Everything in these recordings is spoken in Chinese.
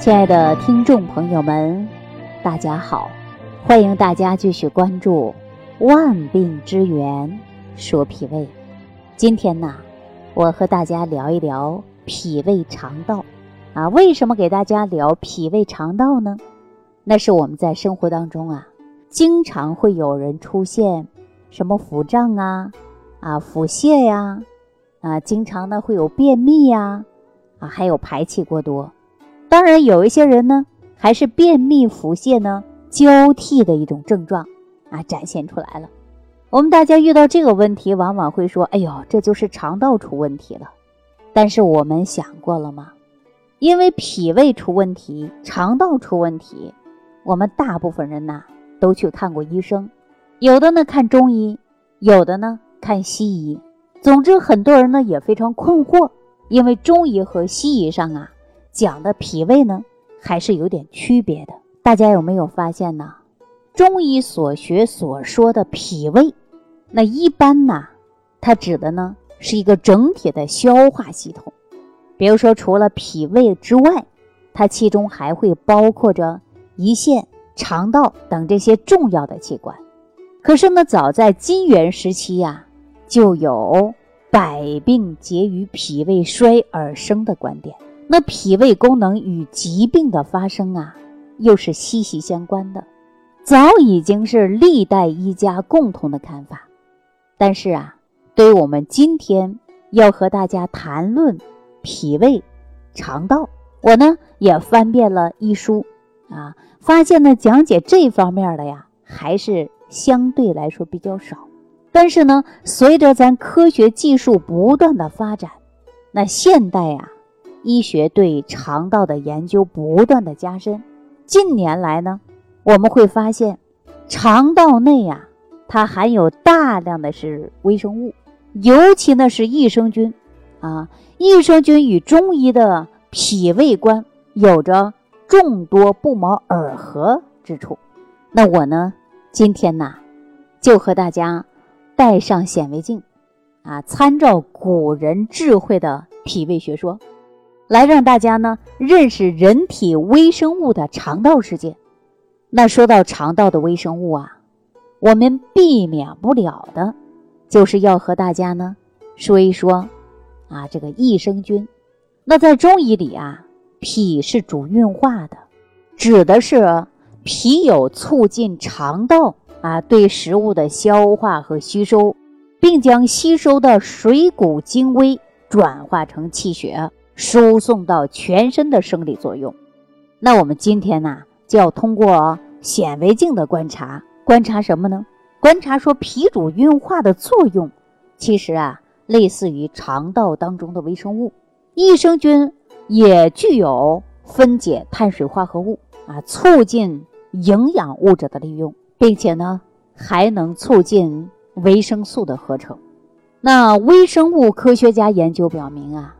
亲爱的听众朋友们，大家好！欢迎大家继续关注《万病之源说脾胃》。今天呢，我和大家聊一聊脾胃肠道。啊，为什么给大家聊脾胃肠道呢？那是我们在生活当中啊，经常会有人出现什么腹胀啊、啊腹泻呀、啊，经常呢会有便秘呀、啊，还有排气过多。当然，有一些人呢，还是便秘、腹泻呢交替的一种症状啊，展现出来了。我们大家遇到这个问题，往往会说：“哎呦，这就是肠道出问题了。”但是我们想过了吗？因为脾胃出问题、肠道出问题，我们大部分人呐都去看过医生，有的呢看中医，有的呢看西医。总之，很多人呢也非常困惑，因为中医和西医上啊。讲的脾胃呢，还是有点区别的。大家有没有发现呢？中医所学所说的脾胃，那一般呢，它指的呢是一个整体的消化系统。比如说，除了脾胃之外，它其中还会包括着胰腺、肠道等这些重要的器官。可是呢，早在金元时期呀，就有“百病皆于脾胃衰而生”的观点。那脾胃功能与疾病的发生啊，又是息息相关的，早已经是历代医家共同的看法。但是啊，对于我们今天要和大家谈论脾胃、肠道，我呢也翻遍了医书啊，发现呢讲解这方面的呀，还是相对来说比较少。但是呢，随着咱科学技术不断的发展，那现代呀。医学对肠道的研究不断的加深，近年来呢，我们会发现，肠道内呀，它含有大量的是微生物，尤其呢是益生菌，啊，益生菌与中医的脾胃观有着众多不谋而合之处。那我呢，今天呢，就和大家带上显微镜，啊，参照古人智慧的脾胃学说。来让大家呢认识人体微生物的肠道世界。那说到肠道的微生物啊，我们避免不了的，就是要和大家呢说一说啊这个益生菌。那在中医里啊，脾是主运化的，指的是脾有促进肠道啊对食物的消化和吸收，并将吸收的水谷精微转化成气血。输送到全身的生理作用，那我们今天呢就要通过显微镜的观察，观察什么呢？观察说脾主运化的作用，其实啊类似于肠道当中的微生物，益生菌也具有分解碳水化合物啊，促进营养物质的利用，并且呢还能促进维生素的合成。那微生物科学家研究表明啊。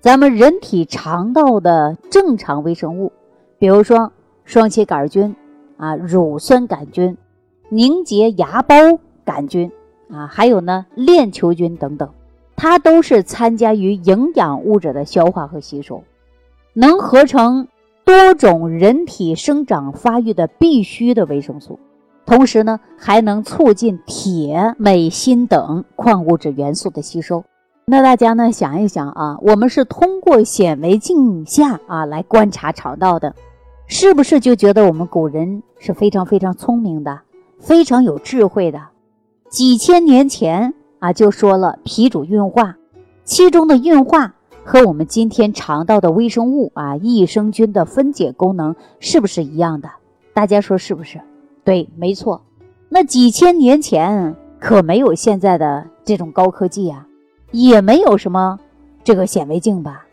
咱们人体肠道的正常微生物，比如说双歧杆菌啊、乳酸杆菌、凝结芽孢杆菌啊，还有呢链球菌等等，它都是参加于营养物质的消化和吸收，能合成多种人体生长发育的必需的维生素，同时呢还能促进铁、镁、锌等矿物质元素的吸收。那大家呢想一想啊，我们是通过显微镜下啊来观察肠道的，是不是就觉得我们古人是非常非常聪明的，非常有智慧的？几千年前啊就说了脾主运化，其中的运化和我们今天肠道的微生物啊益生菌的分解功能是不是一样的？大家说是不是？对，没错。那几千年前可没有现在的这种高科技啊。也没有什么这个显微镜吧，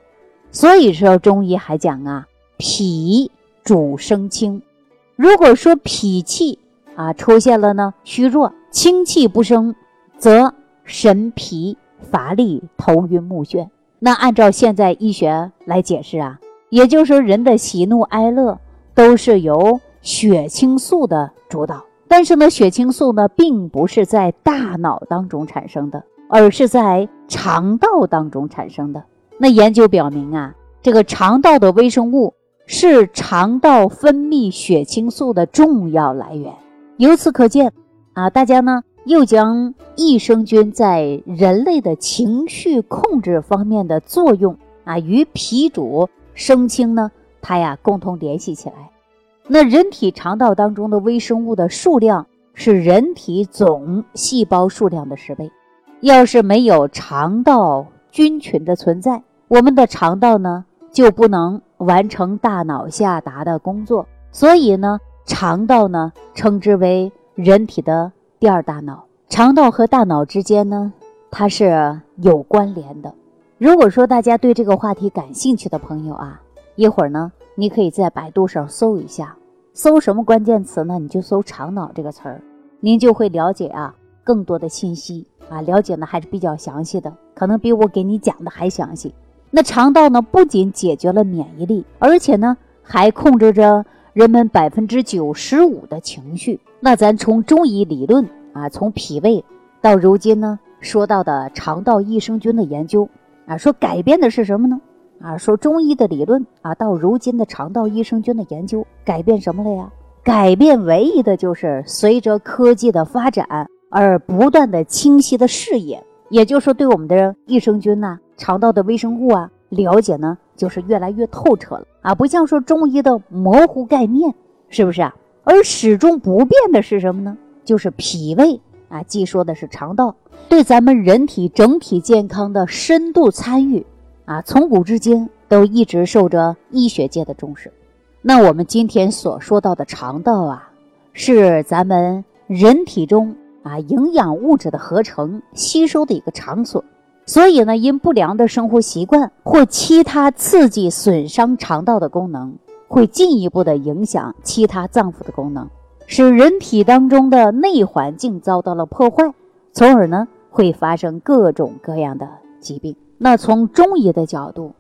所以说中医还讲啊，脾主生清。如果说脾气啊出现了呢虚弱，清气不生，则神疲乏力、头晕目眩。那按照现在医学来解释啊，也就是说人的喜怒哀乐都是由血清素的主导，但是呢，血清素呢并不是在大脑当中产生的。而是在肠道当中产生的。那研究表明啊，这个肠道的微生物是肠道分泌血清素的重要来源。由此可见，啊，大家呢又将益生菌在人类的情绪控制方面的作用啊，与脾主升清呢，它呀共同联系起来。那人体肠道当中的微生物的数量是人体总细胞数量的十倍。要是没有肠道菌群的存在，我们的肠道呢就不能完成大脑下达的工作。所以呢，肠道呢称之为人体的第二大脑。肠道和大脑之间呢，它是有关联的。如果说大家对这个话题感兴趣的朋友啊，一会儿呢。你可以在百度上搜一下，搜什么关键词呢？你就搜“肠脑”这个词儿，您就会了解啊更多的信息啊，了解呢还是比较详细的，可能比我给你讲的还详细。那肠道呢，不仅解决了免疫力，而且呢还控制着人们百分之九十五的情绪。那咱从中医理论啊，从脾胃到如今呢说到的肠道益生菌的研究啊，说改变的是什么呢？啊，说中医的理论啊，到如今的肠道益生菌的研究，改变什么了呀？改变唯一的就是随着科技的发展而不断的清晰的视野，也就是说，对我们的益生菌呐、肠道的微生物啊了解呢，就是越来越透彻了啊，不像说中医的模糊概念，是不是啊？而始终不变的是什么呢？就是脾胃啊，既说的是肠道对咱们人体整体健康的深度参与。啊，从古至今都一直受着医学界的重视。那我们今天所说到的肠道啊，是咱们人体中啊营养物质的合成、吸收的一个场所。所以呢，因不良的生活习惯或其他刺激损伤肠道的功能，会进一步的影响其他脏腑的功能，使人体当中的内环境遭到了破坏，从而呢会发生各种各样的疾病。那从中医的角度，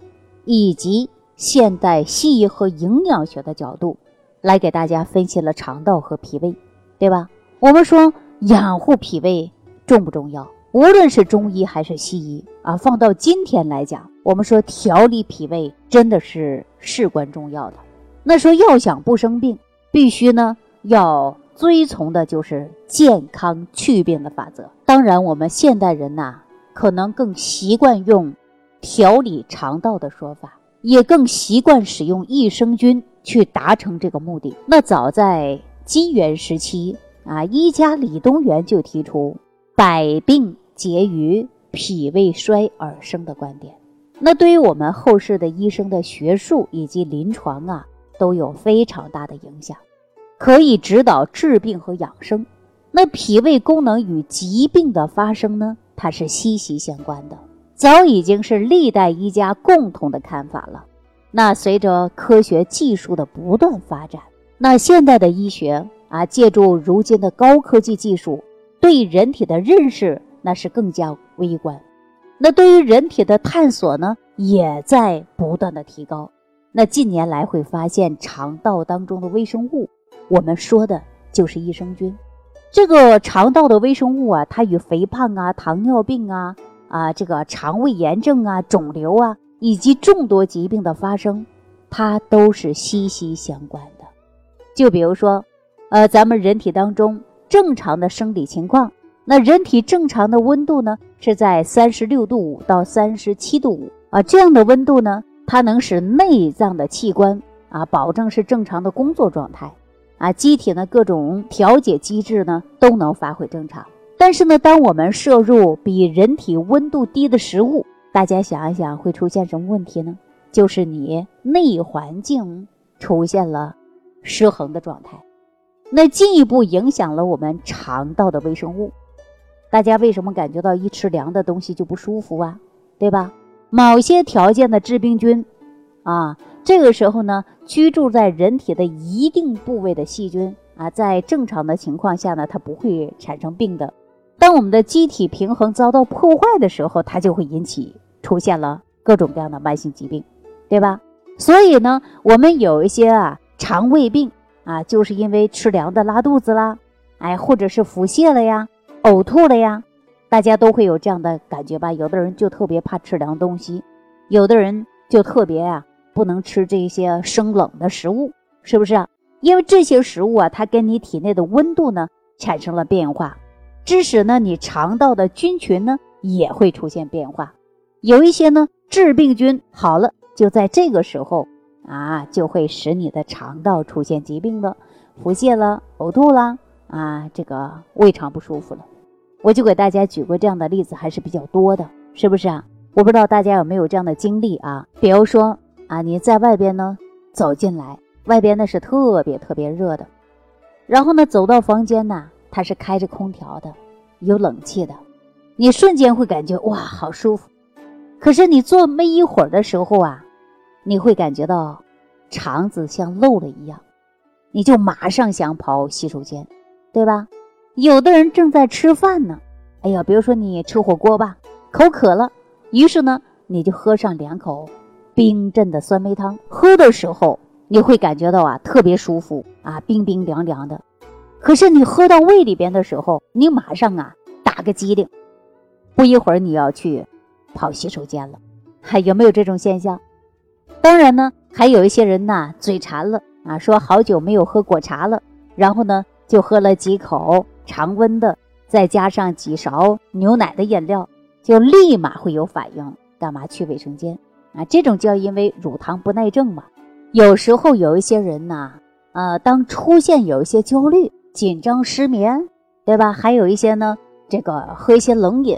以及现代西医和营养学的角度，来给大家分析了肠道和脾胃，对吧？我们说养护脾胃重不重要？无论是中医还是西医啊，放到今天来讲，我们说调理脾胃真的是事关重要的。那说要想不生病，必须呢要遵从的就是健康祛病的法则。当然，我们现代人呐。可能更习惯用调理肠道的说法，也更习惯使用益生菌去达成这个目的。那早在金元时期啊，医家李东垣就提出“百病皆于脾胃衰而生”的观点。那对于我们后世的医生的学术以及临床啊，都有非常大的影响，可以指导治病和养生。那脾胃功能与疾病的发生呢？它是息息相关的，早已经是历代医家共同的看法了。那随着科学技术的不断发展，那现代的医学啊，借助如今的高科技技术，对人体的认识那是更加微观。那对于人体的探索呢，也在不断的提高。那近年来会发现肠道当中的微生物，我们说的就是益生菌。这个肠道的微生物啊，它与肥胖啊、糖尿病啊、啊这个肠胃炎症啊、肿瘤啊，以及众多疾病的发生，它都是息息相关的。就比如说，呃，咱们人体当中正常的生理情况，那人体正常的温度呢是在三十六度五到三十七度五啊，这样的温度呢，它能使内脏的器官啊保证是正常的工作状态。啊，机体呢各种调节机制呢都能发挥正常，但是呢，当我们摄入比人体温度低的食物，大家想一想会出现什么问题呢？就是你内环境出现了失衡的状态，那进一步影响了我们肠道的微生物。大家为什么感觉到一吃凉的东西就不舒服啊？对吧？某些条件的致病菌，啊。这个时候呢，居住在人体的一定部位的细菌啊，在正常的情况下呢，它不会产生病的。当我们的机体平衡遭到破坏的时候，它就会引起出现了各种各样的慢性疾病，对吧？所以呢，我们有一些啊肠胃病啊，就是因为吃凉的拉肚子啦，哎，或者是腹泻了呀、呕吐了呀，大家都会有这样的感觉吧？有的人就特别怕吃凉东西，有的人就特别啊。不能吃这些生冷的食物，是不是啊？因为这些食物啊，它跟你体内的温度呢产生了变化，致使呢你肠道的菌群呢也会出现变化。有一些呢致病菌好了，就在这个时候啊，就会使你的肠道出现疾病了，腹泻了、呕吐啦啊，这个胃肠不舒服了。我就给大家举过这样的例子，还是比较多的，是不是啊？我不知道大家有没有这样的经历啊？比如说啊，你在外边呢走进来。外边呢是特别特别热的，然后呢走到房间呢，它是开着空调的，有冷气的，你瞬间会感觉哇好舒服。可是你坐没一会儿的时候啊，你会感觉到肠子像漏了一样，你就马上想跑洗手间，对吧？有的人正在吃饭呢，哎呀，比如说你吃火锅吧，口渴了，于是呢你就喝上两口冰镇的酸梅汤，喝的时候。你会感觉到啊，特别舒服啊，冰冰凉凉的。可是你喝到胃里边的时候，你马上啊打个激灵，不一会儿你要去跑洗手间了。还 有没有这种现象？当然呢，还有一些人呢嘴馋了啊，说好久没有喝果茶了，然后呢就喝了几口常温的，再加上几勺牛奶的饮料，就立马会有反应，干嘛去卫生间啊？这种叫因为乳糖不耐症嘛。有时候有一些人呢，呃，当出现有一些焦虑、紧张、失眠，对吧？还有一些呢，这个喝一些冷饮，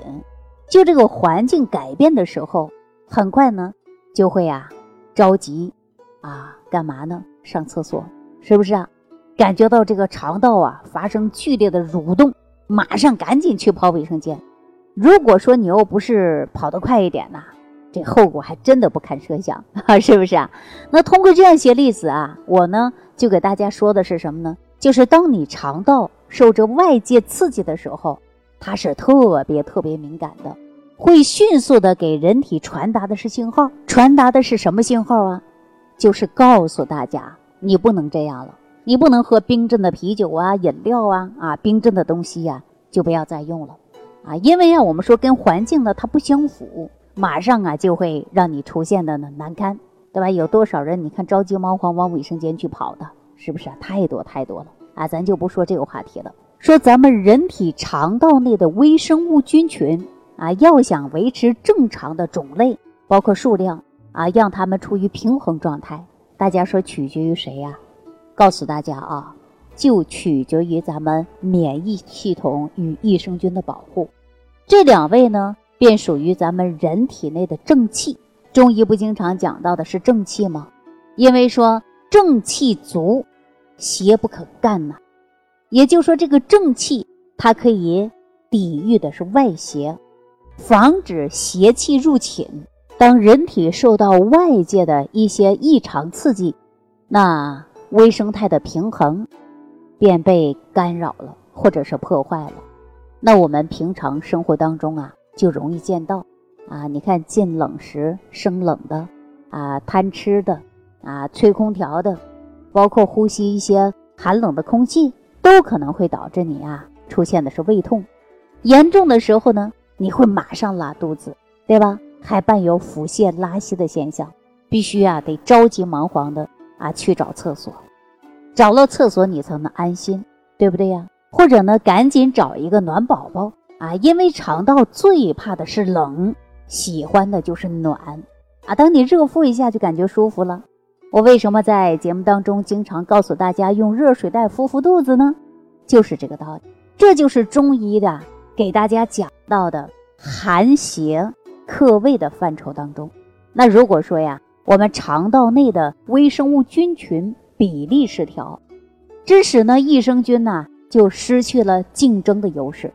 就这个环境改变的时候，很快呢就会啊着急啊，干嘛呢？上厕所，是不是啊？感觉到这个肠道啊发生剧烈的蠕动，马上赶紧去跑卫生间。如果说你又不是跑得快一点呐。这后果还真的不堪设想 啊，是不是啊？那通过这样一些例子啊，我呢就给大家说的是什么呢？就是当你肠道受着外界刺激的时候，它是特别特别敏感的，会迅速的给人体传达的是信号，传达的是什么信号啊？就是告诉大家你不能这样了，你不能喝冰镇的啤酒啊、饮料啊啊，冰镇的东西呀就不要再用了啊，因为啊我们说跟环境呢它不相符。马上啊，就会让你出现的呢难堪，对吧？有多少人你看着急忙慌往卫生间去跑的，是不是啊？太多太多了啊！咱就不说这个话题了，说咱们人体肠道内的微生物菌群啊，要想维持正常的种类，包括数量啊，让它们处于平衡状态，大家说取决于谁呀？告诉大家啊，就取决于咱们免疫系统与益生菌的保护。这两位呢？便属于咱们人体内的正气。中医不经常讲到的是正气吗？因为说正气足，邪不可干呐。也就是说，这个正气它可以抵御的是外邪，防止邪气入侵。当人体受到外界的一些异常刺激，那微生态的平衡便被干扰了，或者是破坏了。那我们平常生活当中啊。就容易见到，啊，你看进冷食生冷的，啊，贪吃的，啊，吹空调的，包括呼吸一些寒冷的空气，都可能会导致你啊出现的是胃痛，严重的时候呢，你会马上拉肚子，对吧？还伴有腹泻拉稀的现象，必须啊得着急忙慌的啊去找厕所，找了厕所你才能安心，对不对呀？或者呢，赶紧找一个暖宝宝。啊，因为肠道最怕的是冷，喜欢的就是暖啊。当你热敷一下，就感觉舒服了。我为什么在节目当中经常告诉大家用热水袋敷敷肚子呢？就是这个道理。这就是中医的给大家讲到的寒邪克胃的范畴当中。那如果说呀，我们肠道内的微生物菌群比例失调，致使呢益生菌呢就失去了竞争的优势。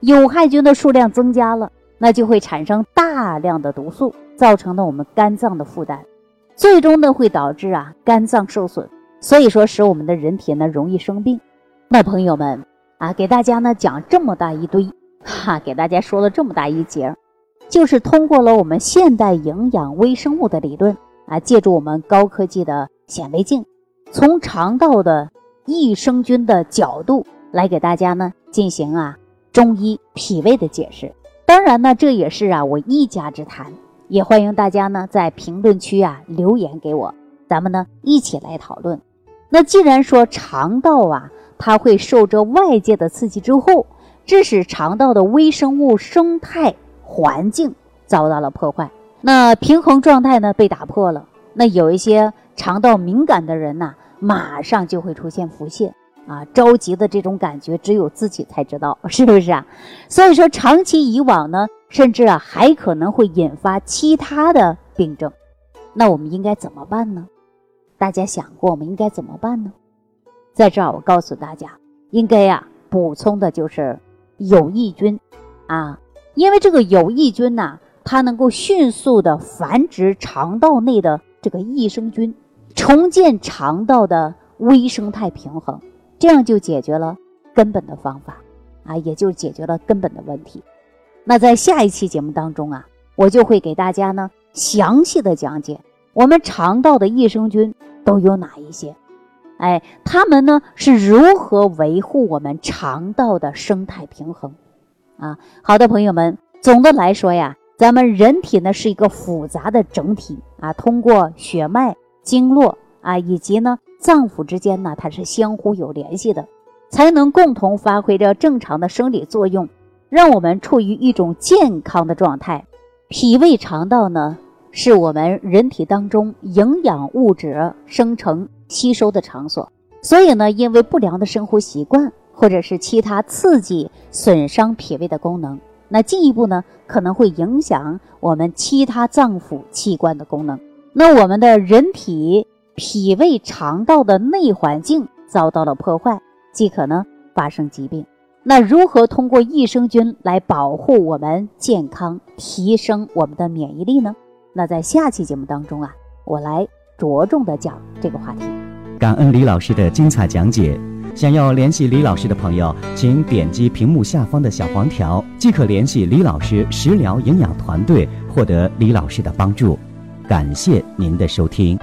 有害菌的数量增加了，那就会产生大量的毒素，造成了我们肝脏的负担，最终呢会导致啊肝脏受损，所以说使我们的人体呢容易生病。那朋友们啊，给大家呢讲这么大一堆，哈，给大家说了这么大一节，就是通过了我们现代营养微生物的理论啊，借助我们高科技的显微镜，从肠道的益生菌的角度来给大家呢进行啊。中医脾胃的解释，当然呢，这也是啊我一家之谈，也欢迎大家呢在评论区啊留言给我，咱们呢一起来讨论。那既然说肠道啊，它会受着外界的刺激之后，致使肠道的微生物生态环境遭到了破坏，那平衡状态呢被打破了。那有一些肠道敏感的人呐，马上就会出现腹泻啊，着急的这种感觉只有自己才知道，是不是啊？所以说长期以往呢，甚至啊还可能会引发其他的病症。那我们应该怎么办呢？大家想过我们应该怎么办呢？在这儿我告诉大家，应该呀补充的就是有益菌啊，因为这个有益菌呐，它能够迅速的繁殖肠道内的。这个益生菌重建肠道的微生态平衡，这样就解决了根本的方法啊，也就解决了根本的问题。那在下一期节目当中啊，我就会给大家呢详细的讲解我们肠道的益生菌都有哪一些，哎，它们呢是如何维护我们肠道的生态平衡啊？好的，朋友们，总的来说呀。咱们人体呢是一个复杂的整体啊，通过血脉、经络啊，以及呢脏腑之间呢，它是相互有联系的，才能共同发挥着正常的生理作用，让我们处于一种健康的状态。脾胃肠道呢，是我们人体当中营养物质生成、吸收的场所，所以呢，因为不良的生活习惯或者是其他刺激，损伤脾胃的功能。那进一步呢，可能会影响我们其他脏腑器官的功能。那我们的人体脾胃肠道的内环境遭到了破坏，即可呢发生疾病。那如何通过益生菌来保护我们健康，提升我们的免疫力呢？那在下期节目当中啊，我来着重的讲这个话题。感恩李老师的精彩讲解。想要联系李老师的朋友，请点击屏幕下方的小黄条，即可联系李老师食疗营养团队，获得李老师的帮助。感谢您的收听。